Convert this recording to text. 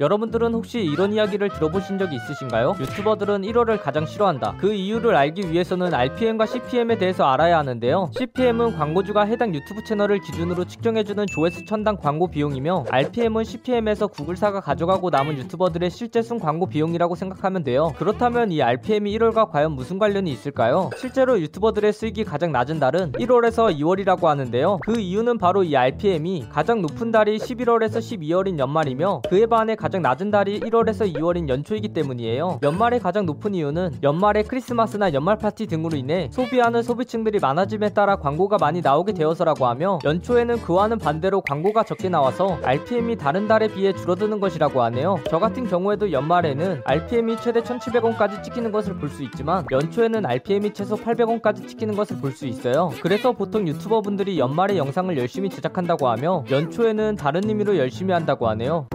여러분들은 혹시 이런 이야기를 들어보신 적이 있으신가요? 유튜버들은 1월을 가장 싫어한다. 그 이유를 알기 위해서는 RPM과 CPM에 대해서 알아야 하는데요. CPM은 광고주가 해당 유튜브 채널을 기준으로 측정해주는 조회수 천당 광고 비용이며 RPM은 CPM에서 구글사가 가져가고 남은 유튜버들의 실제 순 광고 비용이라고 생각하면 돼요. 그렇다면 이 RPM이 1월과 과연 무슨 관련이 있을까요? 실제로 유튜버들의 수익이 가장 낮은 달은 1월에서 2월이라고 하는데요. 그 이유는 바로 이 RPM이 가장 높은 달이 11월에서 12월인 연말이며 그에 반해 가장 낮은 달이 1월에서 2월인 연초이기 때문이에요. 연말에 가장 높은 이유는 연말에 크리스마스나 연말 파티 등으로 인해 소비하는 소비층들이 많아짐에 따라 광고가 많이 나오게 되어서라고 하며 연초에는 그와는 반대로 광고가 적게 나와서 RPM이 다른 달에 비해 줄어드는 것이라고 하네요. 저 같은 경우에도 연말에는 RPM이 최대 1700원까지 찍히는 것을 볼 수 있지만 연초에는 RPM이 최소 800원까지 찍히는 것을 볼 수 있어요. 그래서 보통 유튜버분들이 연말에 영상을 열심히 제작한다고 하며 연초에는 다른 의미로 열심히 한다고 하네요.